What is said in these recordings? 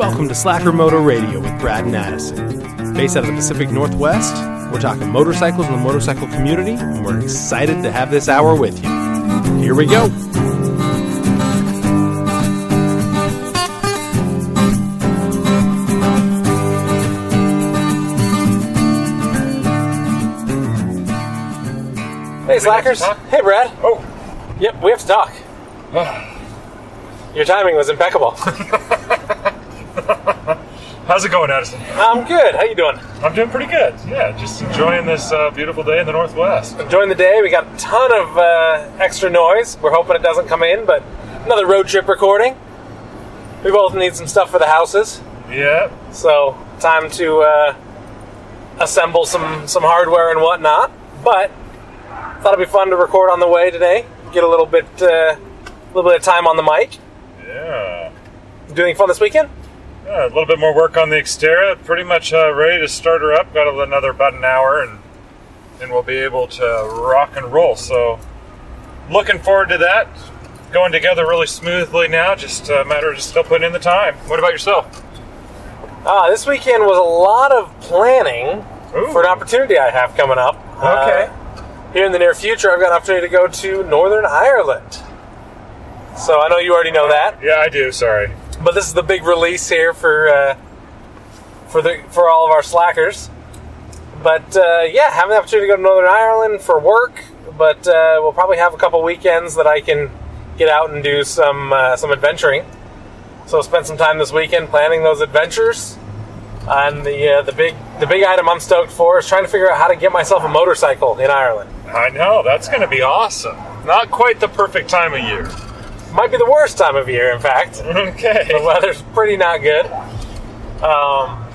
Welcome to Slacker Moto Radio with Brad and Addison. Based out of the Pacific Northwest, we're talking motorcycles and the motorcycle community, and we're excited to have this hour with you. Here we go. Hey, Slackers. Hey, Brad. Oh, Yep, we have to talk. Oh. Your timing was impeccable. how's it going, Addison? I'm good. How you doing? I'm doing pretty good. Yeah, just enjoying this uh, beautiful day in the Northwest. Enjoying the day. We got a ton of uh, extra noise. We're hoping it doesn't come in, but another road trip recording. We both need some stuff for the houses, Yeah, so time to uh, assemble some some hardware and whatnot. But thought it'd be fun to record on the way today. Get a little bit uh, a little bit of time on the mic. yeah. Doing fun this weekend? Yeah, a little bit more work on the exterior. Pretty much uh, ready to start her up. Got another about an hour, and and we'll be able to rock and roll. So, looking forward to that. Going together really smoothly now. Just a matter of just still putting in the time. What about yourself? Uh, this weekend was a lot of planning Ooh. for an opportunity I have coming up. Okay. Uh, here in the near future, I've got an opportunity to go to Northern Ireland. So I know you already know that, Yeah, I do. Sorry. But this is the big release here for uh, for the for all of our slackers. But uh, yeah, having the opportunity to go to Northern Ireland for work, but uh, we'll probably have a couple weekends that I can get out and do some uh, some adventuring. So spend some time this weekend planning those adventures. And the uh, the big the big item I'm stoked for is trying to figure out how to get myself a motorcycle in Ireland. I know that's going to be awesome. Not quite the perfect time of year. Might be the worst time of year, in fact. Okay. The weather's pretty not good. Um,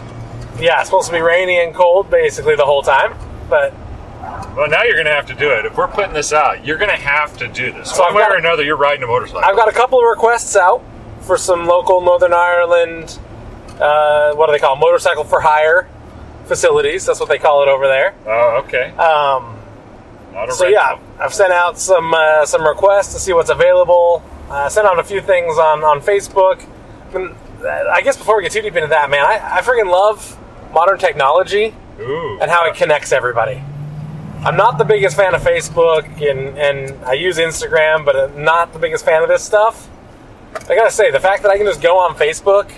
yeah, it's supposed to be rainy and cold basically the whole time. But Well, now you're going to have to do it. If we're putting this out, you're going to have to do this. So One I've way got- or another, you're riding a motorcycle. I've got a couple of requests out for some local Northern Ireland, uh, what do they call motorcycle for hire facilities. That's what they call it over there. oh, okay. Um, so rental. yeah, I've sent out some uh, some requests to see what's available. Uh, sent out a few things on on Facebook. And, I guess before we get too deep into that, man, I, I freaking love modern technology Ooh. and how it connects everybody. I'm not the biggest fan of Facebook, and and I use Instagram, but I'm not the biggest fan of this stuff. I gotta say, the fact that I can just go on Facebook,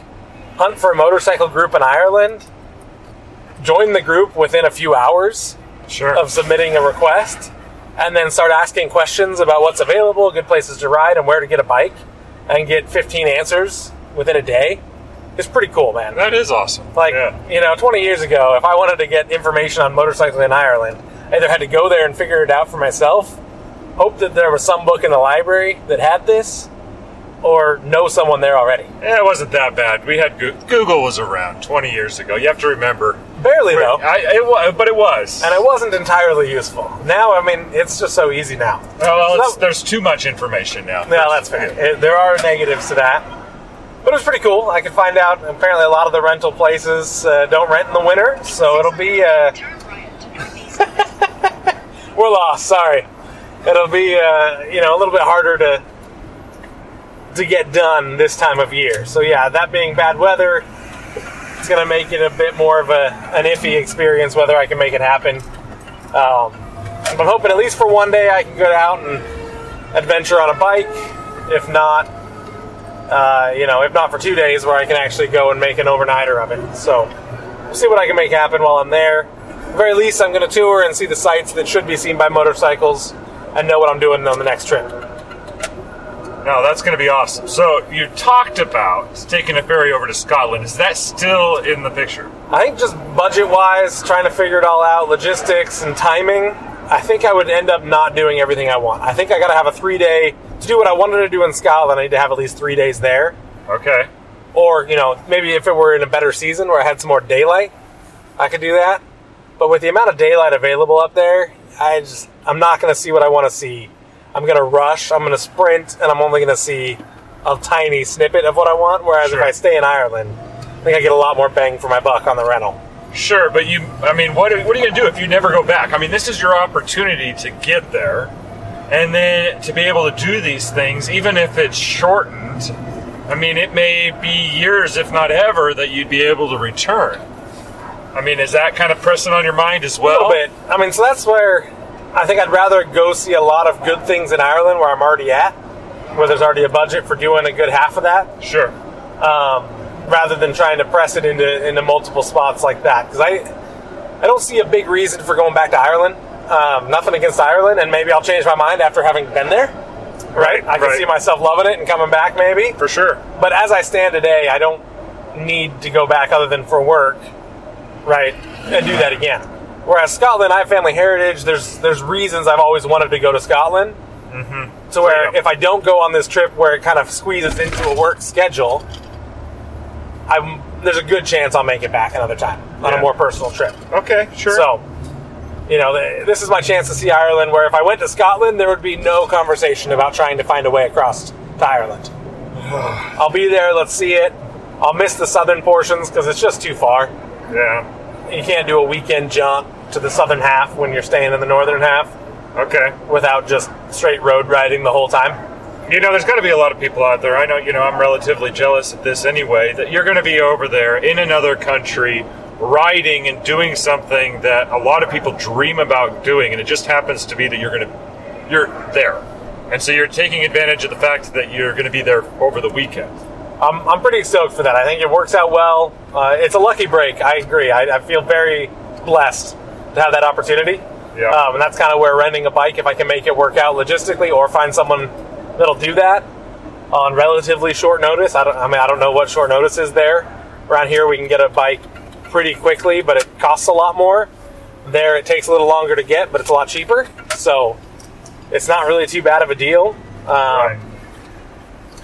hunt for a motorcycle group in Ireland, join the group within a few hours, Sure. of submitting a request and then start asking questions about what's available, good places to ride, and where to get a bike, and get 15 answers within a day It's pretty cool, man. that is awesome. Like, yeah. you know, 20 years ago, if I wanted to get information on motorcycling in Ireland, I either had to go there and figure it out for myself, hope that there was some book in the library that had this, or know someone there already. Yeah, it wasn't that bad. We had Goo- Google was around 20 years ago. You have to remember. Barely, though. I, it, wa- but it was. And it wasn't entirely useful. Now, I mean, it's just so easy now. well, So it's, that- there's too much information now. No, that's fair. It, there are negatives to that. But it was pretty cool. I could find out, apparently, a lot of the rental places uh, don't rent in the winter, so it'll be. Uh, we're lost, sorry. It'll be, uh, you know, a little bit harder to to get done this time of year. So, yeah, that being bad weather, it's going to make it a bit more of a, an iffy experience whether I can make it happen. Um, I'm hoping at least for one day I can go out and adventure on a bike. If not, uh, you know, if not for two days, where I can actually go and make an overnighter of it. So we'll see what I can make happen while I'm there. At the very least, I'm going to tour and see the sights that should be seen by motorcycles and know what I'm doing on the next trip. No, that's going to be awesome. So you talked about taking a ferry over to Scotland. Is that still in the picture? I think just budget wise, trying to figure it all out, logistics and timing, I think I would end up not doing everything I want. I think I got to have a three day to do what I wanted to do in Scotland. I need to have at least three days there. Okay. or you know maybe if it were in a better season where I had some more daylight, I could do that. But with the amount of daylight available up there, I just I'm not going to see what I want to see. I'm going to rush. I'm going to sprint, and I'm only going to see a tiny snippet of what I want. Whereas Sure. if I stay in Ireland, I think I get a lot more bang for my buck on the rental. Sure, but you, I mean, what, are- what are you going to do if you never go back? I mean, this is your opportunity to get there and then to be able to do these things, even if it's shortened. I mean, it may be years, if not ever, that you'd be able to return. I mean, is that kind of pressing on your mind as well? A little bit. I mean, so that's where I think I'd rather go see a lot of good things in Ireland where I'm already at, where there's already a budget for doing a good half of that, Sure. um, rather than trying to press it into into multiple spots like that. Because I I don't see a big reason for going back to Ireland. Um, nothing against Ireland, and maybe I'll change my mind after having been there. Right? I can right. see myself loving it and coming back maybe. For sure. But as I stand today, I don't need to go back other than for work, right, and do that again. Whereas Scotland, I have family heritage. There's there's reasons I've always wanted to go to Scotland. Mm-hmm. To where if I don't go on this trip, where it kind of squeezes into a work schedule, I'm there's a good chance I'll make it back another time on Yeah. a more personal trip. Okay, sure. So, you know, this is my chance to see Ireland. Where if I went to Scotland, there would be no conversation about trying to find a way across to Ireland. I'll be there. Let's see it. I'll miss the southern portions because it's just too far. yeah. You can't do a weekend jaunt to the southern half when you're staying in the northern half Okay. without just straight road riding the whole time. You know, there's got to be a lot of people out there. I know, you know, I'm relatively jealous of this anyway, that you're going to be over there in another country riding and doing something that a lot of people dream about doing, and it just happens to be that you're going to, you're there. And so you're taking advantage of the fact that you're going to be there over the weekend. I'm, I'm pretty stoked for that. I think it works out well. Uh, it's a lucky break. I agree. I, I feel very blessed to have that opportunity. Yeah. Um, and that's kind of where renting a bike, if I can make it work out logistically, or find someone that'll do that on relatively short notice. I don't. I mean, I don't know what short notice is there. Around here, we can get a bike pretty quickly, but it costs a lot more. There, it takes a little longer to get, but it's a lot cheaper. So, it's not really too bad of a deal. Um,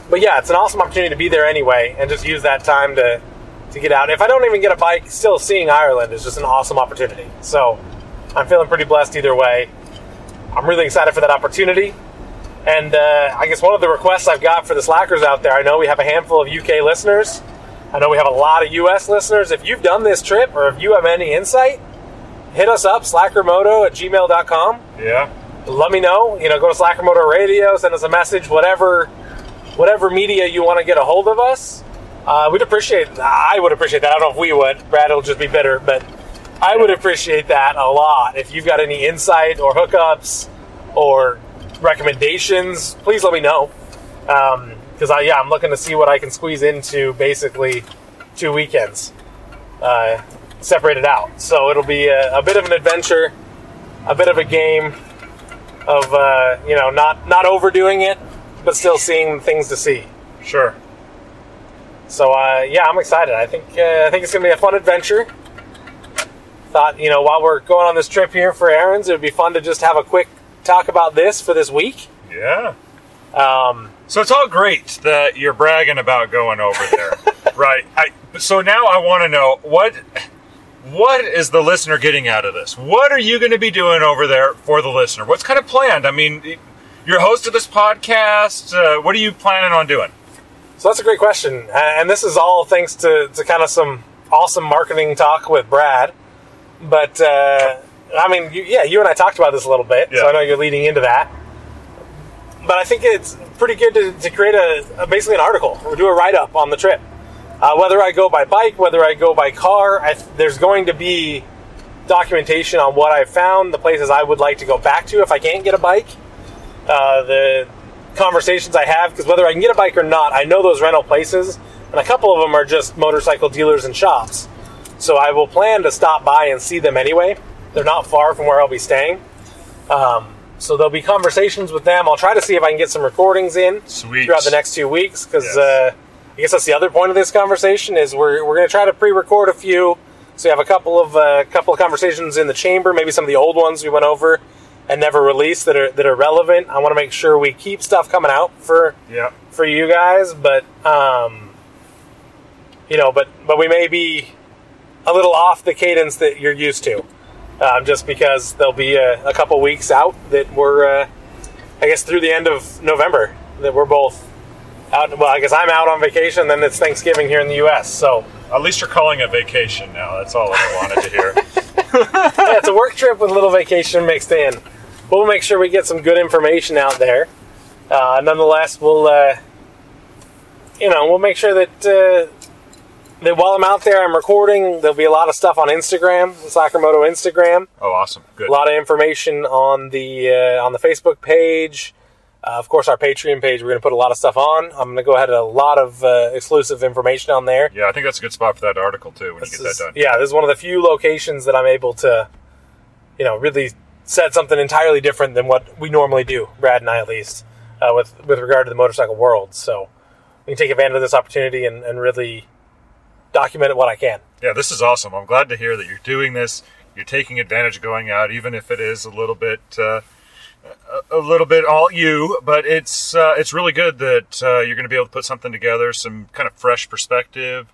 but yeah, it's an awesome opportunity to be there anyway, and just use that time to to get out. If I don't even get a bike, still seeing Ireland is just an awesome opportunity. So I'm feeling pretty blessed either way. I'm really excited for that opportunity. And uh, I guess one of the requests I've got for the slackers out there, I know we have a handful of UK listeners. I know we have a lot of US listeners. If you've done this trip or if you have any insight, hit us up, slackermoto at gmail.com Yeah. let me know. You know, go to Slacker Moto Radio, send us a message, whatever, whatever media you want to get a hold of us. Uh, we'd appreciate. I would appreciate that. I don't know if we would. Brad will just be bitter, but I would appreciate that a lot. If you've got any insight or hookups or recommendations, please let me know. Because I, yeah, I'm looking to see what I can squeeze into basically two weekends, uh, separated out. So it'll be a, a bit of an adventure, a bit of a game of uh, you know not not overdoing it, but still seeing things to see. Sure. So uh, yeah, I'm excited. I think uh, I think it's gonna be a fun adventure. Thought you know while we're going on this trip here for errands, it would be fun to just have a quick talk about this for this week. Yeah. Um, So it's all great that you're bragging about going over there, right? I, so now I want to know what what is the listener getting out of this? What are you going to be doing over there for the listener? What's kind of planned? I mean, you're host of this podcast. Uh, what are you planning on doing? So that's a great question, and this is all thanks to, to kind of some awesome marketing talk with Brad. But uh, I mean, you, yeah, you and I talked about this a little bit, so I know you're leading into that. But I think it's pretty good to, to create a, a basically an article or do a write up on the trip. Uh, whether I go by bike, whether I go by car, I, there's going to be documentation on what I found, the places I would like to go back to if I can't get a bike, uh, the conversations I have, because whether I can get a bike or not, I know those rental places, and a couple of them are just motorcycle dealers and shops. So I will plan to stop by and see them anyway. They're not far from where I'll be staying. Um, so there'll be conversations with them. I'll try to see if I can get some recordings in Sweet. throughout the next two weeks because Yes. uh, I guess that's the other point of this conversation is we're, we're going to try to pre-record a few. So we have a couple of uh, couple of conversations in the chamber, maybe some of the old ones we went over and never released that are that are relevant. I want to make sure we keep stuff coming out for Yeah. for you guys, but um, you know, but but we may be a little off the cadence that you're used to, um, just because there'll be a, a couple weeks out that we're, uh, I guess, through the end of November that we're both out. Well, I guess I'm out on vacation, then it's Thanksgiving here in the U.S. So At least you're calling it vacation now. That's all I wanted to hear. yeah, it's a work trip with a little vacation mixed in. We'll make sure we get some good information out there. Uh, nonetheless, we'll uh, you know, we'll make sure that uh, that while I'm out there, I'm recording. There'll be a lot of stuff on Instagram, the Instagram. Oh, awesome. Good. A lot of information on the uh, on the Facebook page. Uh, of course, our Patreon page. We're going to put a lot of stuff on. I'm going to go ahead and a lot of uh, exclusive information on there. Yeah, I think that's a good spot for that article too when This you get is- that done. Yeah, this is one of the few locations that I'm able to, you know, really set something entirely different than what we normally do, Brad and I at least, uh, with with regard to the motorcycle world. So we can take advantage of this opportunity and, and really document what I can. Yeah, this is awesome. I'm glad to hear that you're doing this. You're taking advantage of going out, even if it is a little bit, uh, a, little bit all you. But it's uh, it's really good that uh, you're going to be able to put something together, some kind of fresh perspective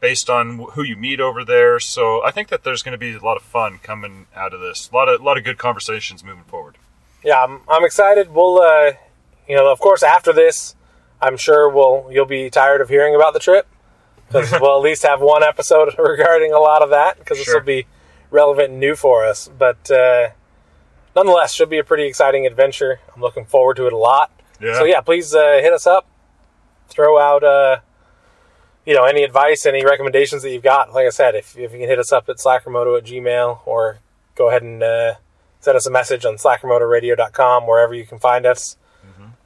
based on who you meet over there. So I think that there's going to be a lot of fun coming out of this. A lot of a lot of good conversations moving forward. Yeah, I'm, I'm excited. We'll, uh, you know, of course, after this, I'm sure we'll you'll be tired of hearing about the trip because we'll at least have one episode regarding a lot of that because this Sure. will be relevant and new for us. But uh, nonetheless, should be a pretty exciting adventure. I'm looking forward to it a lot. Yeah. So yeah, please uh, hit us up. Throw out, uh, you know, any advice, any recommendations that you've got. Like I said, if, if you can hit us up at slackermoto at gmail or go ahead and uh, send us a message on slackermotoradio.com, wherever you can find us.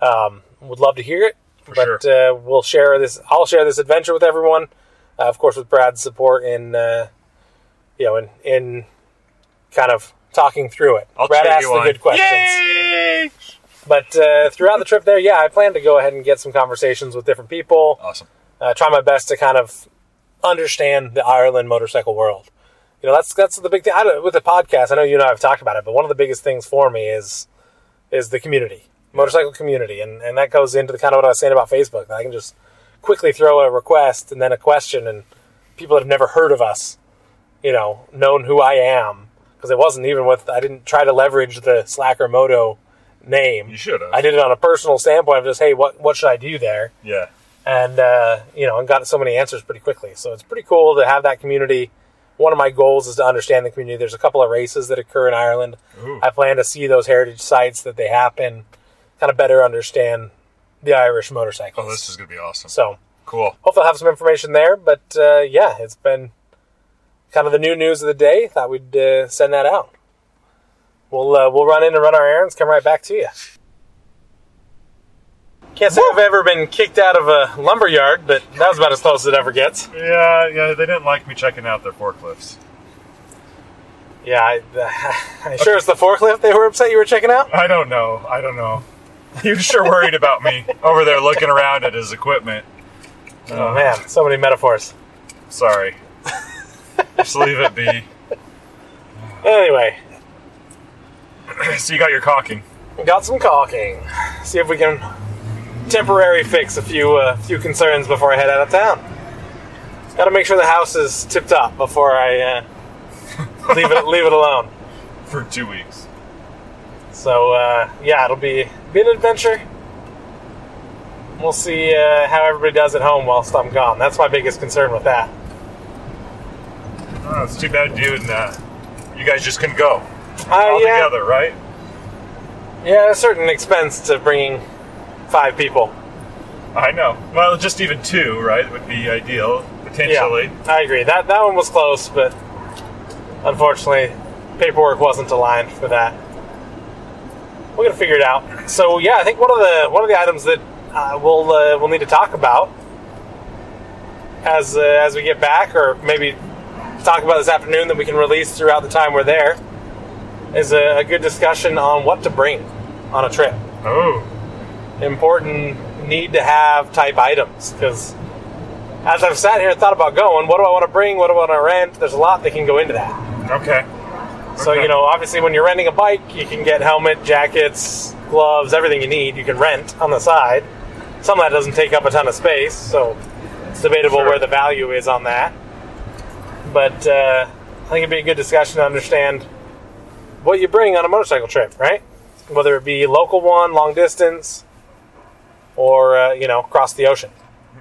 Um, would love to hear it. For but uh, we'll share this. I'll share this adventure with everyone, uh, of course, with Brad's support in, uh, you know, in in kind of talking through it. I'll Brad asked the on. good questions. Yay! But uh, throughout the trip there, yeah, I plan to go ahead and get some conversations with different people. Awesome. Uh, try my best to kind of understand the Ireland motorcycle world. You know, that's that's the big thing I don't, with the podcast. I know you and I have talked about it, but one of the biggest things for me is is the community, motorcycle community, and and that goes into the kind of what I was saying about Facebook. That I can just quickly throw a request and then a question, and people that have never heard of us, you know, known who I am because it wasn't even with. I didn't try to leverage the Slacker Moto name. You should have. I did it on a personal standpoint of just, hey, what what should I do there? Yeah. and uh, you know, and got so many answers pretty quickly. So it's pretty cool to have that community. One of my goals is to understand the community. There's a couple of races that occur in Ireland. Ooh. I plan to see those heritage sites that they happen, kind of better understand the Irish motorcycles. Oh, this is going to be awesome. so Cool. hopefully I'll have some information there. But uh, yeah, it's been kind of the new news of the day. Thought we'd uh, send that out. We'll uh, we'll run in and run our errands. Come right back to you. Can't say I've ever been kicked out of a lumber yard, but that was about as close as it ever gets. Yeah, yeah, they didn't like me checking out their forklifts. Yeah, I, uh, sure it's the forklift they were upset you were checking out. I don't know. I don't know. He was sure worried about me over there looking around at his equipment. Oh man, so many metaphors. Sorry. Just leave it be. Anyway, So you got your caulking. got some caulking. See if we can temporary fix a few uh, few concerns before I head out of town. Got to make sure the house is tip top before I uh, leave it leave it alone. for two weeks. So uh, yeah, it'll be be an adventure. We'll see uh, how everybody does at home whilst I'm gone. That's my biggest concern with that. Oh, it's too bad you and uh, you guys just couldn't go Uh, all yeah, together, right? yeah, a certain expense to bringing five people. I know. Well, just even two, right, would be ideal potentially. Yeah, I agree. That that one was close, but unfortunately, paperwork wasn't aligned for that. We're gonna figure it out. So yeah, I think one of the one of the items that uh, we'll uh, we'll need to talk about as uh, as we get back, or maybe talk about this afternoon that we can release throughout the time we're there, is a, a good discussion on what to bring on a trip. Oh, Important need to have type items because as I've sat here and thought about going, what do I want to bring? What do I want to rent? There's a lot that can go into that. okay. So, Okay. you know, obviously when you're renting a bike, you can get helmet, jackets, gloves, everything you need. You can rent on the side. Some of that doesn't take up a ton of space, so it's debatable Sure. where the value is on that. But uh, I think it'd be a good discussion to understand what you bring on a motorcycle trip, right? Whether it be local one, long distance, or, uh, you know, across the ocean.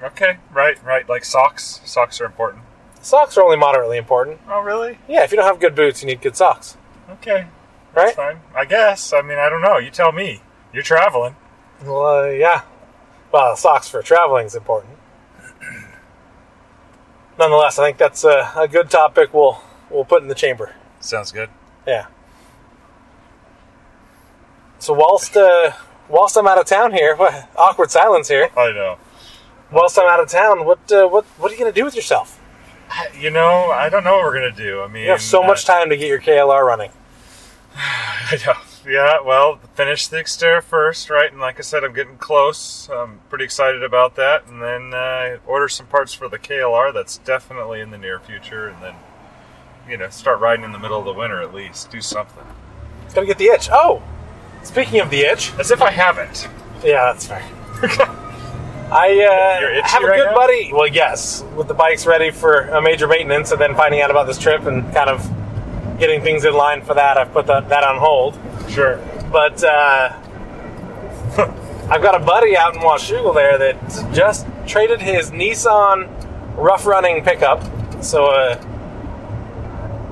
Okay, right, right. Like socks. Socks are important. Socks are only moderately important. Oh, really? Yeah, if you don't have good boots, you need good socks, Okay, right? fine. I guess. I mean, I don't know. You tell me. You're traveling. Well, uh, yeah. Well, socks for traveling is important. Nonetheless, I think that's a, a good topic. We'll we'll put in the chamber. Sounds good. Yeah. So whilst uh, whilst I'm out of town here, what, awkward silence here. I know. Whilst I'm out of town, what uh, what what are you gonna do with yourself? You know, I don't know what we're gonna do. I mean, You have so much uh, time to get your KLR running. I know. Yeah, well, finish the Xterra first, right? And like I said, I'm getting close. I'm pretty excited about that. And then uh, order some parts for the KLR. That's definitely in the near future. And then, you know, start riding in the middle of the winter at least. Do something. Gotta get the itch. Oh, speaking of the itch, As if I haven't. yeah, that's fair. I uh, have a right good now? buddy. Well, yes, with the bikes ready for a major maintenance, and then finding out about this trip and kind of getting things in line for that, I've put that, that on hold. Sure. But uh, I've got a buddy out in Washougal there that just traded his Nissan rough running pickup, so a,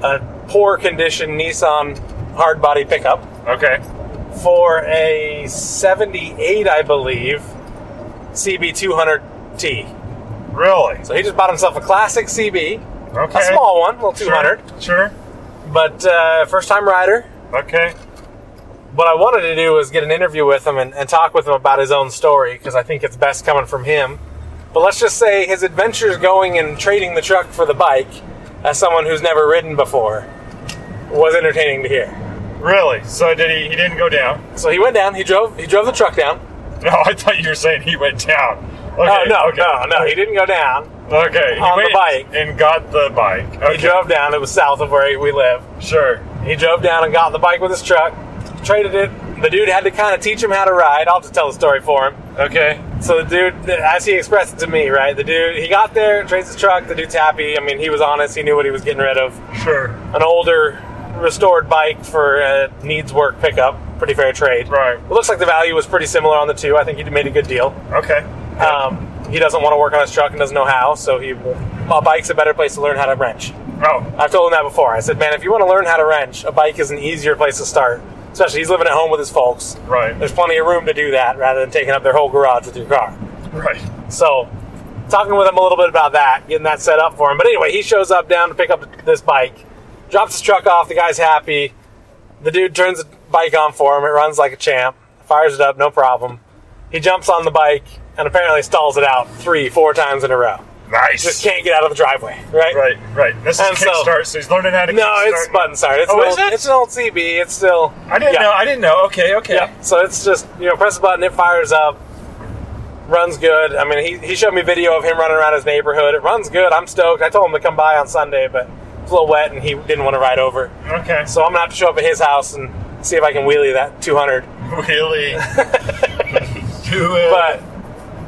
a poor condition Nissan hard body pickup, Okay. for a 78, I believe, CB200T. Really? So he just bought himself a classic CB, Okay. a small one, a little 200, Sure. sure. but uh, first time rider. Okay. What I wanted to do was get an interview with him and, and talk with him about his own story because I think it's best coming from him. But let's just say his adventures going and trading the truck for the bike, as someone who's never ridden before, was entertaining to hear. Really? So did he? He didn't go down? So he went down. He drove. He drove the truck down. No, I thought you were saying he went down. Okay, oh no, okay. no, no! He didn't go down. Okay. He On the bike. and got the bike. Okay. He drove down. It was south of where we live. Sure. He drove down and got the bike with his truck. Traded it. The dude had to kind of teach him how to ride. I'll just tell the story for him. Okay. So the dude, as he expressed it to me, right? The dude, he got there, trades his truck. The dude's happy. I mean, he was honest. He knew what he was getting rid of. Sure. An older, restored bike for a needs work pickup. Pretty fair trade. Right. It looks like the value was pretty similar on the two. I think he made a good deal. Okay. Um, he doesn't want to work on his truck and doesn't know how, so he a bike's a better place to learn how to wrench. Oh. I've told him that before. I said, man, if you want to learn how to wrench, a bike is an easier place to start. Especially he's living at home with his folks. Right. There's plenty of room to do that rather than taking up their whole garage with your car. Right. So, talking with him a little bit about that, getting that set up for him. But anyway, he shows up down to pick up this bike, drops his truck off. The guy's happy. The dude turns the bike on for him. It runs like a champ. Fires it up, no problem. He jumps on the bike and apparently stalls it out three, four times in a row. Nice. Just can't get out of the driveway, right? Right. Right. This is And so- kickstart, so, he's learning how to. No, it's button start. It's Oh, an is old, it? It's an old CB. It's still. I didn't yeah. know. I didn't know. Okay. Okay. Yeah. So it's just you know press the button, it fires up, runs good. I mean, he, he showed me video of him running around his neighborhood. It runs good. I'm stoked. I told him to come by on Sunday, but it's a little wet and he didn't want to ride over. Okay. So I'm gonna have to show up at his house and see if I can wheelie that 200. Really. Do it. But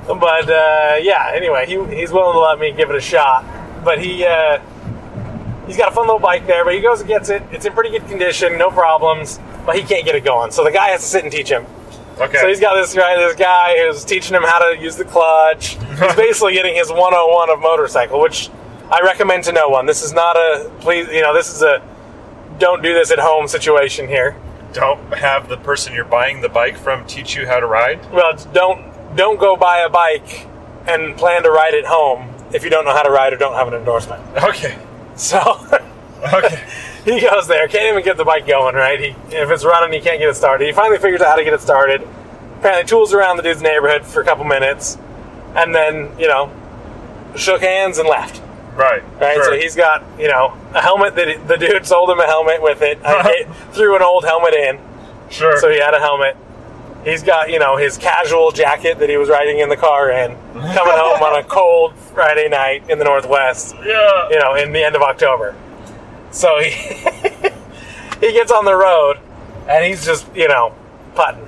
but uh, yeah. Anyway, he, he's willing to let me give it a shot. But he. Uh, He's got a fun little bike there, but he goes and gets it. It's in pretty good condition, no problems, but he can't get it going. So the guy has to sit and teach him. okay. So he's got this guy, this guy who's teaching him how to use the clutch. He's basically getting his 101 of motorcycle, which I recommend to no one. This is not a please, you know, this is a don't do this at home situation here. don't have the person you're buying the bike from teach you how to ride. Well, don't don't go buy a bike and plan to ride it home if you don't know how to ride or don't have an endorsement. Okay. So Okay. he goes there, can't even get the bike going, right? He if it's running, he can't get it started. He finally figures out how to get it started. Apparently, tools around the dude's neighborhood for a couple minutes, and then you know, shook hands and left. right. Right, Sure. so he's got you know a helmet that the dude sold him a helmet with it. I uh-huh. threw an old helmet in, sure. so he had a helmet. He's got you know his casual jacket that he was riding in the car in, coming home on a cold Friday night in the Northwest yeah. you know, in the end of October. So he he gets on the road and he's just, you know, putting,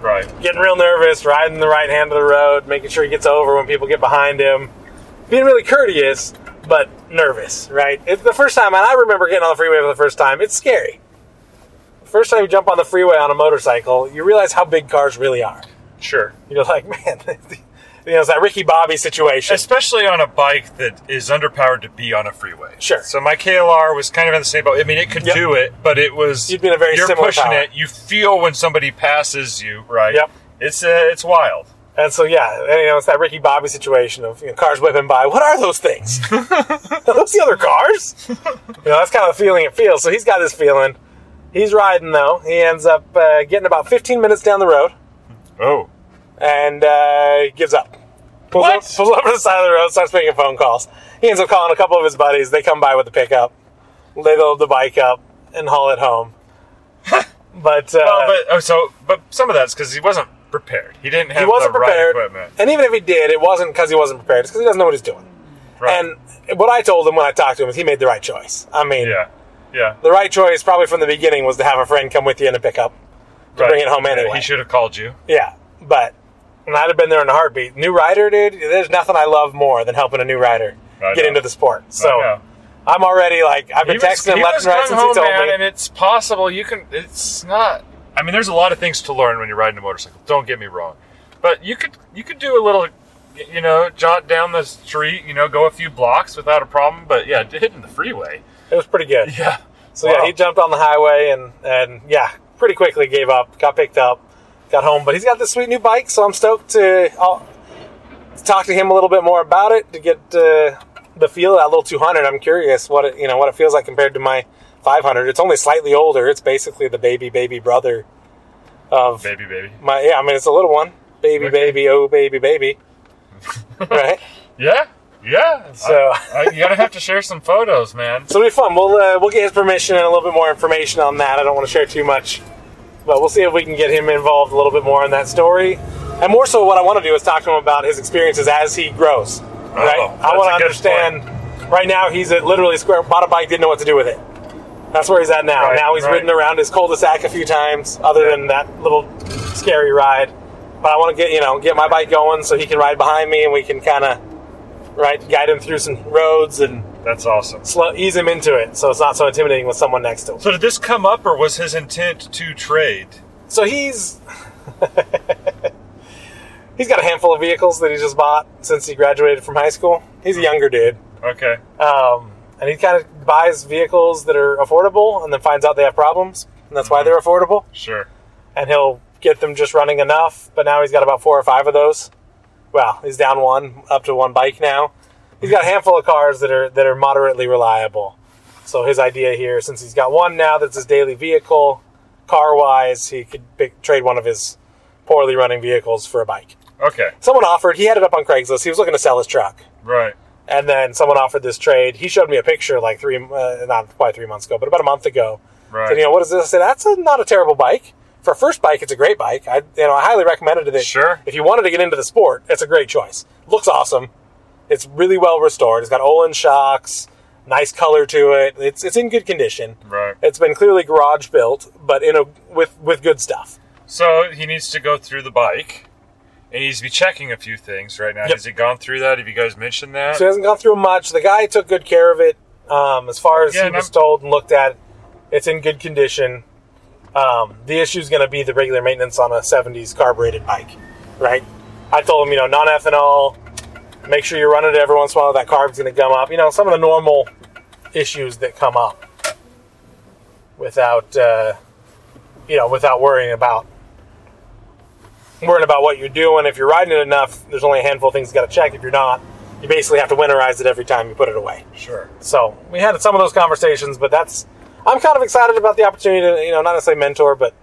Right. getting real nervous, riding the right hand of the road, making sure he gets over when people get behind him, being really courteous but nervous, right? It's the first time, and I remember getting on the freeway for the first time. It's scary. First time you jump on the freeway on a motorcycle, you realize how big cars really are. Sure. You're like, man, you know, it's that Ricky Bobby situation. Especially on a bike that is underpowered to be on a freeway. Sure. So my KLR was kind of in the same boat. I mean, it could Yep. do it, but it was. You'd be in a very You're similar pushing power. it. You feel when somebody passes you, right? Yep. It's uh, it's wild. And so yeah, and, you know it's that Ricky Bobby situation of you know, cars whipping by. What are those things? are those the other cars? you know that's kind of the feeling it feels. So he's got this feeling. He's riding though. He ends up uh, getting about 15 minutes down the road Oh, and uh, gives up. Pulls What? up, pulls up to the side of the road, starts making phone calls. He ends up calling a couple of his buddies. They come by with the pickup. They load the bike up and haul it home. but uh, well, but oh, so but some of that's because he wasn't prepared. He didn't have he wasn't the prepared. right equipment. And even if he did, it wasn't because he wasn't prepared. It's because he doesn't know what he's doing. Right. And what I told him when I talked to him is he made the right choice. I mean, yeah, yeah. the right choice probably from the beginning was to have a friend come with you in a pickup to bring it home anyway. He should have called you. Yeah, but and I'd have been there in a heartbeat. New rider, dude. There's nothing I love more than helping a new rider I get know. into the sport. So. I'm already like I've been was- texting him left and right since ho, he told man, me. and it's possible you can. It's not. I mean, there's a lot of things to learn when you're riding a motorcycle. Don't get me wrong, but you could you could do a little, you know, jot down the street, you know, go a few blocks without a problem. But yeah, hitting the freeway. It was pretty good. Yeah. So yeah, he jumped on the highway and and yeah, pretty quickly gave up. Got picked up, got home. But he's got this sweet new bike, so I'm stoked to, I'll, talk to him a little bit more about it to get uh, the feel of that little 200. I'm curious what it you know what it feels like compared to my 500. It's only slightly older. It's basically the baby baby brother of baby, baby. my yeah. I mean, it's a little one, baby Okay. baby oh baby baby, right? Yeah, yeah. So- I, I, you gotta have to share some photos, man. So it'll be fun. We'll uh, we'll get his permission and a little bit more information on that. I don't want to share too much, but we'll see if we can get him involved a little bit more in that story. And more so, what I want to do is talk to him about his experiences as he grows. Right? Oh, I want to understand. Right now, he's at literally square bought a bike, didn't know what to do with it. That's where he's at now. Right, now he's right. ridden around his cul-de-sac a few times, other Yeah. than that little scary ride. But I want to get you know get my bike going so he can ride behind me and we can kind of right guide him through some roads and That's awesome. slow, ease him into it so it's not so intimidating with someone next to him. So did this come up, or was his intent to trade? So he's he's got a handful of vehicles that he just bought since he graduated from high school. He's a younger dude, Okay. um, and he kind of buys vehicles that are affordable, and then finds out they have problems, and that's why they're affordable. Sure. And he'll get them just running enough. But now he's got about four or five of those. Well, he's down one, up to one bike now. He's got a handful of cars that are that are moderately reliable. So his idea here, since he's got one now that's his daily vehicle, car wise, he could pick, trade one of his poorly running vehicles for a bike. Okay. Someone offered, he had it up on Craigslist. He was looking to sell his truck. Right. And then someone offered this trade. He showed me a picture like three, uh, not quite three months ago, but about a month ago. Right. Said, you know, what is this? I said, that's a, not a terrible bike. For a first bike, it's a great bike. I, you know, I highly recommended it. Sure. If you wanted to get into the sport, it's a great choice. Looks awesome. It's really well restored. It's got Öhlins shocks, nice color to it. It's it's in good condition. Right. It's been clearly garage built, but in a with with good stuff. So he needs to go through the bike. And he needs to be checking a few things right now. Yep. Has he gone through that? Have you guys mentioned that? So he hasn't gone through much. The guy took good care of it. Um, as far as Yeah, he was I'm- told and looked at, it's in good condition. Um, the issue is going to be the regular maintenance on a 70s carbureted bike, right? I told him, you know, non ethanol, make sure you run it every once in a while, that carb's going to gum up. You know, some of the normal issues that come up without, uh, you know, without worrying about worrying about what you're doing. If you're riding it enough, there's only a handful of things you got to check. If you're not, you basically have to winterize it every time you put it away. Sure. So we had some of those conversations, but that's I'm kind of excited about the opportunity to you know not necessarily mentor, but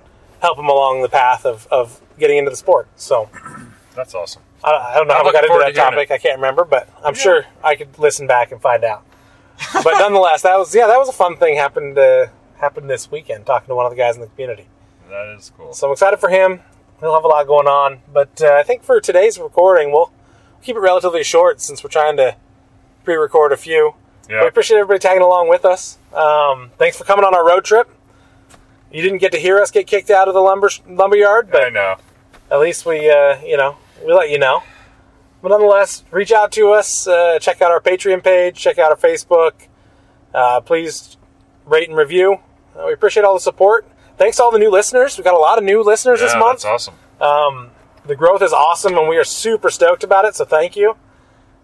help him along the path of, of getting into the sport. So That's awesome. I, I don't know I'm how we got into that to hearing topic. I can't remember, but I'm Yeah. sure I could listen back and find out. but nonetheless, that was yeah, that was a fun thing happened uh, happened this weekend. Talking to one of the guys in the community. That is cool. So I'm excited for him. He'll have a lot going on. But uh, I think for today's recording, we'll keep it relatively short since we're trying to pre-record a few. Yeah. We appreciate everybody tagging along with us. Um, thanks for coming on our road trip. You didn't get to hear us get kicked out of the lumber lumber yard, I but know. at least we, uh, you know, we let you know. But nonetheless, reach out to us. Uh, check out our Patreon page. Check out our Facebook. Uh, please rate and review. Uh, we appreciate all the support. Thanks to all the new listeners. We've got a lot of new listeners this month. that's awesome. Um, the growth is awesome, and we are super stoked about it. So thank you.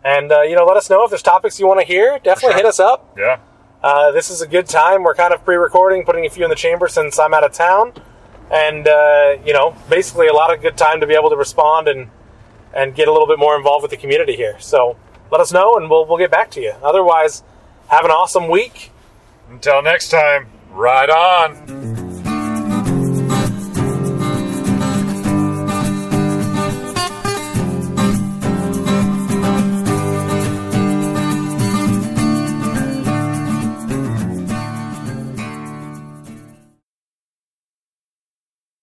And uh, you know, let us know if there's topics you want to hear. Definitely sure. hit us up. Yeah. Uh, this is a good time. We're kind of pre-recording, putting a few in the chamber since I'm out of town, and uh, you know, basically a lot of good time to be able to respond and and get a little bit more involved with the community here. So let us know, and we'll we'll get back to you. Otherwise, have an awesome week. Until next time, ride on.